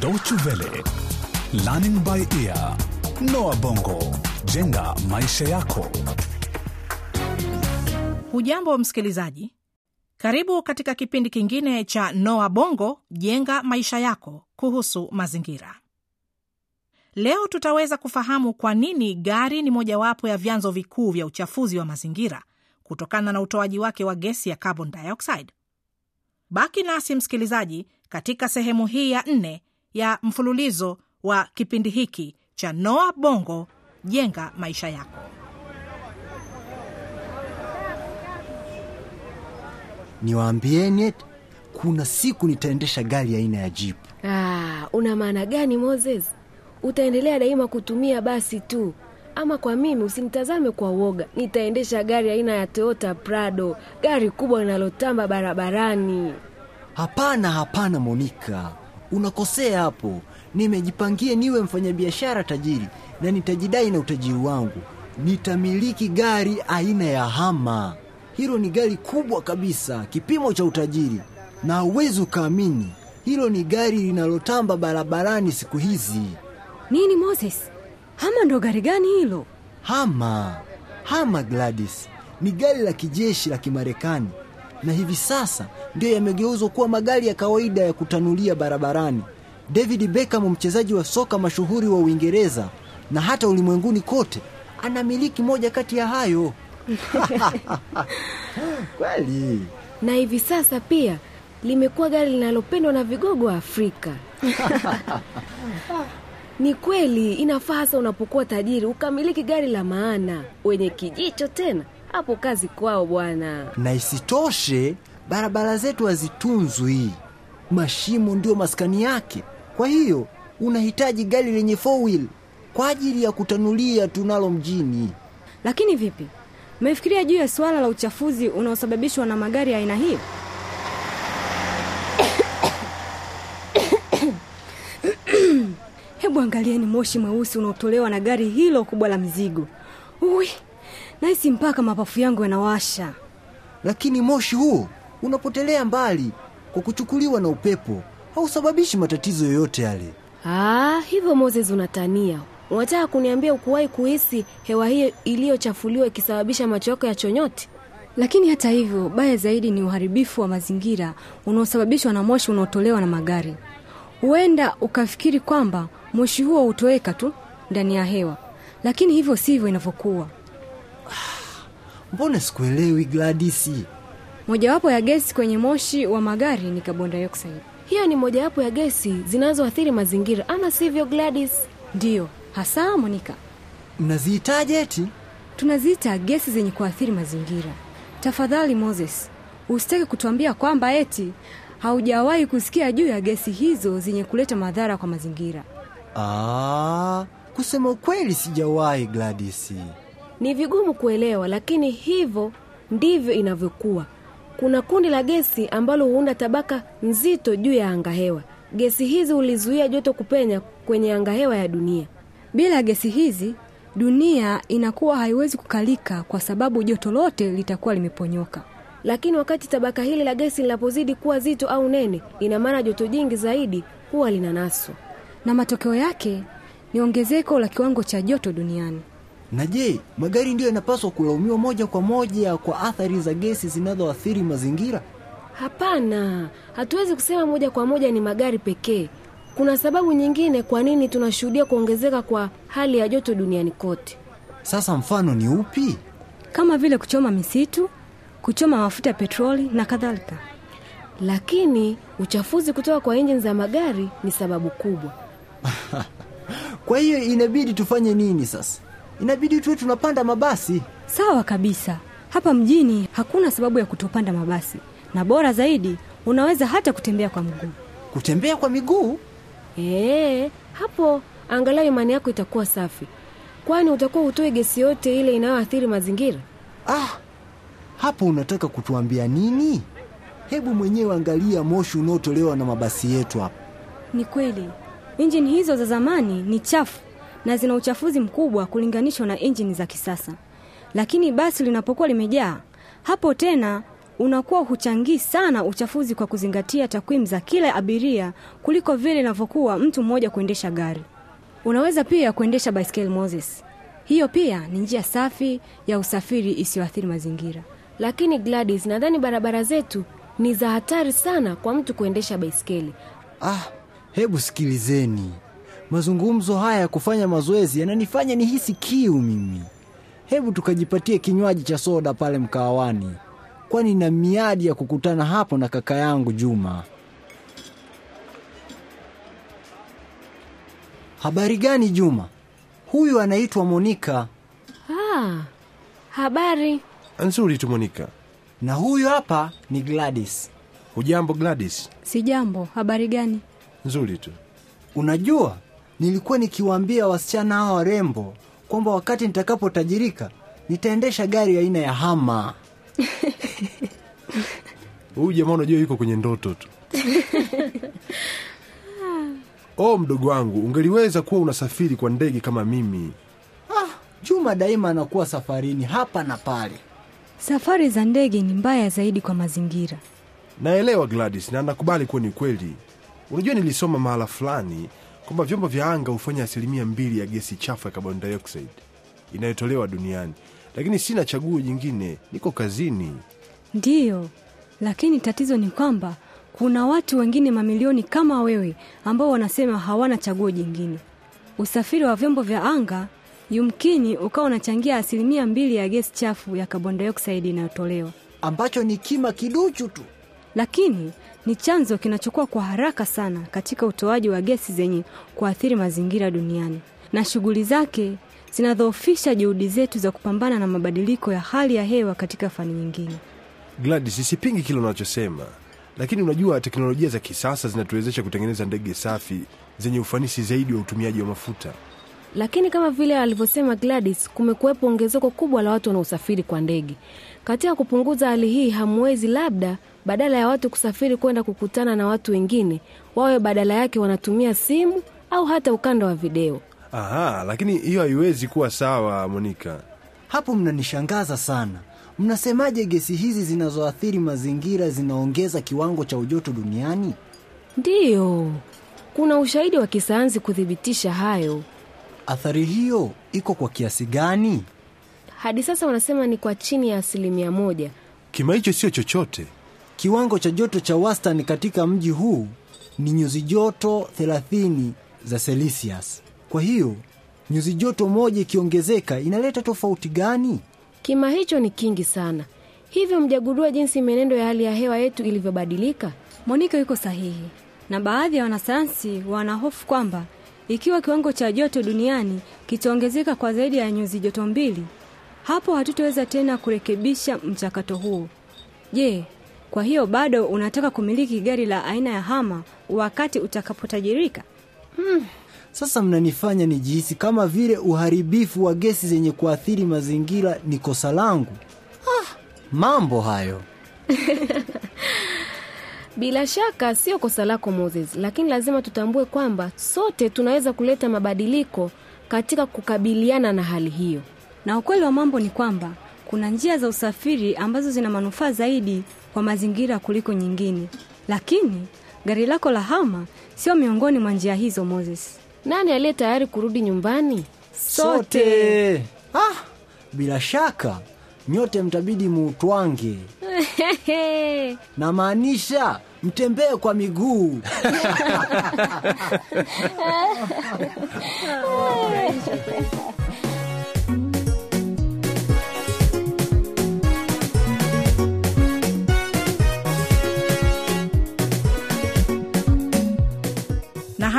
Deutsche Welle, Learning by Ear, Noah Bongo, jenga maisha yako. Hujambo msikilizaji, karibu katika kipindi kingine cha Noa Bongo jenga maisha yako kuhusu mazingira. Leo tutaweza kufahamu kwa nini gari ni mojawapo ya vyanzo vikuu vya uchafuzi wa mazingira kutokana na utoaji wake wa gesi ya carbon dioxide. Baki nasi msikilizaji, katika sehemu hii ya nne ya mfululizo wa kipindi hiki cha Noa Bongo jenga maisha yako. Niwaambieni eti kuna siku nitaendesha gari aina ya jipu. Ah, una maana gani Moses? Utaendelea daima kutumia basi tu? Ama kwa mimi usinitazame kwa uoga, nitaendesha gari aina ya Toyota Prado, gari kubwa linalotamba barabarani. Hapana, hapana Monika, unakosea hapo. Nimejipangia niwe mfanyabiashara tajiri na nitajidai na utajiri wangu. Nitamiliki gari aina ya Hama. Hilo ni gari kubwa kabisa, kipimo cha utajiri, na hauwezi ukaamini, hilo ni gari linalotamba barabarani siku hizi. Nini Moses? Hama ndo gari gani hilo? Hama, Hama Gladys, ni gari la kijeshi la Kimarekani na hivi sasa ndio yamegeuzwa kuwa magari ya kawaida ya kutanulia barabarani. David Beckham, mchezaji wa soka mashuhuri wa Uingereza na hata ulimwenguni kote, anamiliki moja kati ya hayo. Kweli. Na hivi sasa pia limekuwa gari linalopendwa na vigogo wa Afrika. Ni kweli, inafaa hasa unapokuwa tajiri ukamiliki gari la maana, wenye kijicho tena, hapo kazi kwao bwana. Na isitoshe barabara zetu hazitunzwi, mashimo ndio maskani yake. Kwa hiyo unahitaji gari lenye four wheel kwa ajili ya kutanulia tunalo mjini. Lakini vipi, mmefikiria juu ya suala la uchafuzi unaosababishwa na magari ya aina hiyo? Hebu angalieni moshi mweusi unaotolewa na gari hilo kubwa la mizigo. Ui, nahisi mpaka mapafu yangu yanawasha. Lakini moshi huo unapotelea mbali kwa kuchukuliwa na upepo, hausababishi matatizo yoyote yale. Ah, hivyo Moses unatania. Unataka kuniambia ukuwahi kuhisi hewa hiyo iliyochafuliwa ikisababisha macho yako ya chonyoti Lakini hata hivyo, baya zaidi ni uharibifu wa mazingira unaosababishwa na moshi unaotolewa na magari. Huenda ukafikiri kwamba moshi huo hutoweka tu ndani ya hewa, lakini hivyo sivyo inavyokuwa. Mbona sikuelewi Gladys? Mojawapo ya gesi kwenye moshi wa magari ni carbon dioxide. Hiyo ni mojawapo ya gesi zinazoathiri mazingira, ama sivyo Gladys? Ndiyo hasa Monika, Mnaziitaje eti? tunaziita gesi zenye kuathiri mazingira. Tafadhali Moses, usitaki kutuambia kwamba eti haujawahi kusikia juu ya gesi hizo zenye kuleta madhara kwa mazingira. Aa, kusema ukweli sijawahi Gladys. Ni vigumu kuelewa, lakini hivyo ndivyo inavyokuwa. Kuna kundi la gesi ambalo huunda tabaka nzito juu ya angahewa. Gesi hizi hulizuia joto kupenya kwenye angahewa ya dunia. Bila gesi hizi, dunia inakuwa haiwezi kukalika kwa sababu joto lote litakuwa limeponyoka. Lakini wakati tabaka hili la gesi linapozidi kuwa zito au nene, ina maana joto jingi zaidi huwa linanaswa. na matokeo yake ni ongezeko la kiwango cha joto duniani. Na je, magari ndiyo yanapaswa kulaumiwa moja kwa moja kwa athari za gesi zinazoathiri mazingira? Hapana, hatuwezi kusema moja kwa moja ni magari pekee. Kuna sababu nyingine kwa nini tunashuhudia kuongezeka kwa hali ya joto duniani kote. Sasa mfano ni upi? kama vile kuchoma misitu, kuchoma mafuta ya petroli na kadhalika. Lakini uchafuzi kutoka kwa injini za magari ni sababu kubwa. Kwa hiyo inabidi tufanye nini sasa? Inabidi tuwe tunapanda mabasi. Sawa kabisa, hapa mjini hakuna sababu ya kutopanda mabasi, na bora zaidi, unaweza hata kutembea kwa mguu. Kutembea kwa miguu? Ee, hapo angalau imani yako itakuwa safi, kwani utakuwa hutoe gesi yote ile inayoathiri mazingira. Ah, hapo unataka kutuambia nini? Hebu mwenyewe angalia moshi unaotolewa na mabasi yetu hapa. Ni kweli injini hizo za zamani ni chafu na zina uchafuzi mkubwa kulinganishwa na injini za kisasa, lakini basi linapokuwa limejaa, hapo tena unakuwa huchangii sana uchafuzi kwa kuzingatia takwimu za kila abiria kuliko vile inavyokuwa mtu mmoja kuendesha gari. Unaweza pia kuendesha baiskeli Moses. Hiyo pia ni njia safi ya usafiri isiyoathiri mazingira. Lakini Gladys, nadhani barabara zetu ni za hatari sana kwa mtu kuendesha baiskeli. Ah, hebu sikilizeni, mazungumzo haya ya kufanya mazoezi yananifanya nihisi kiu mimi. Hebu tukajipatie kinywaji cha soda pale mkahawani, kwani na miadi ya kukutana hapo na kaka yangu Juma. Habari gani Juma? Huyu anaitwa Monika Ah, habari. Nzuri tu Monika. na huyu hapa ni Gladys. Hujambo Gladys? Si jambo. Habari gani? Nzuri tu. Unajua, nilikuwa nikiwaambia wasichana hawa warembo kwamba wakati nitakapotajirika nitaendesha gari aina ya hama. Huyu jamaa unajua yuko kwenye ndoto tu. Oh, mdogo wangu, ungeliweza kuwa unasafiri kwa ndege kama mimi. Juma daima anakuwa safarini hapa na pale. Safari za ndege ni mbaya zaidi kwa mazingira. Naelewa Gladys, na nakubali kuwa ni kweli. Unajua, nilisoma mahala fulani kwamba vyombo vya anga hufanya asilimia mbili ya gesi chafu ya carbon dioxide inayotolewa duniani, lakini sina chaguo jingine, niko kazini. Ndiyo, lakini tatizo ni kwamba kuna watu wengine mamilioni kama wewe ambao wanasema hawana chaguo jingine. Usafiri wa vyombo vya anga yumkini ukawa unachangia asilimia mbili ya gesi chafu ya carbon dioxide inayotolewa, ambacho ni kima kiduchu tu. Lakini ni chanzo kinachokuwa kwa haraka sana katika utoaji wa gesi zenye kuathiri mazingira duniani, na shughuli zake zinadhoofisha juhudi zetu za kupambana na mabadiliko ya hali ya hewa katika fani nyingine. Gladys, sipingi kile unachosema, lakini unajua teknolojia za kisasa zinatuwezesha kutengeneza ndege safi zenye ufanisi zaidi wa utumiaji wa mafuta. Lakini kama vile alivyosema Gladys, kumekuwepo ongezeko kubwa la watu wanaosafiri kwa ndege. Katika kupunguza hali hii, hamwezi labda badala ya watu kusafiri kwenda kukutana na watu wengine, wawe badala yake wanatumia simu au hata ukanda wa video. Aha, lakini hiyo haiwezi kuwa sawa Monika. Hapo mnanishangaza sana. Mnasemaje gesi hizi zinazoathiri mazingira zinaongeza kiwango cha ujoto duniani? Ndiyo, kuna ushahidi wa kisayansi kuthibitisha hayo. Athari hiyo iko kwa kiasi gani? Hadi sasa wanasema ni kwa chini ya asilimia moja. Kima hicho sio chochote. Kiwango cha joto cha wastani katika mji huu ni nyuzi joto 30 za Celsius. Kwa hiyo nyuzi joto moja ikiongezeka inaleta tofauti gani? Kima hicho ni kingi sana, hivyo mjagundua jinsi mienendo ya hali ya hewa yetu ilivyobadilika. Monika yuko sahihi, na baadhi ya wanasayansi wanahofu kwamba ikiwa kiwango cha joto duniani kitaongezeka kwa zaidi ya nyuzi joto mbili, hapo hatutaweza tena kurekebisha mchakato huo. Je, kwa hiyo bado unataka kumiliki gari la aina ya hama wakati utakapotajirika? Sasa mnanifanya nijihisi kama vile uharibifu wa gesi zenye kuathiri mazingira ni kosa langu. Ah, mambo hayo. Bila shaka sio kosa lako Moses, lakini lazima tutambue kwamba sote tunaweza kuleta mabadiliko katika kukabiliana na hali hiyo. Na ukweli wa mambo ni kwamba kuna njia za usafiri ambazo zina manufaa zaidi kwa mazingira kuliko nyingine, lakini gari lako la hama sio miongoni mwa njia hizo. Moses, Nani aliye tayari kurudi nyumbani? Sote. Ah, bila shaka nyote mtabidi muutwange. Namaanisha mtembee kwa miguu.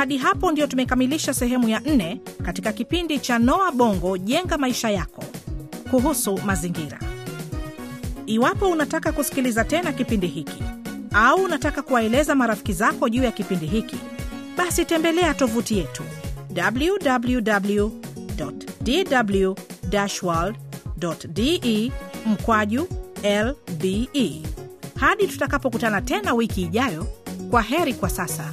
hadi hapo ndio tumekamilisha sehemu ya nne katika kipindi cha noa bongo jenga maisha yako kuhusu mazingira. Iwapo unataka kusikiliza tena kipindi hiki au unataka kuwaeleza marafiki zako juu ya kipindi hiki basi tembelea tovuti yetu www mkwaju lbe hadi tutakapokutana tena wiki ijayo kwa heri kwa sasa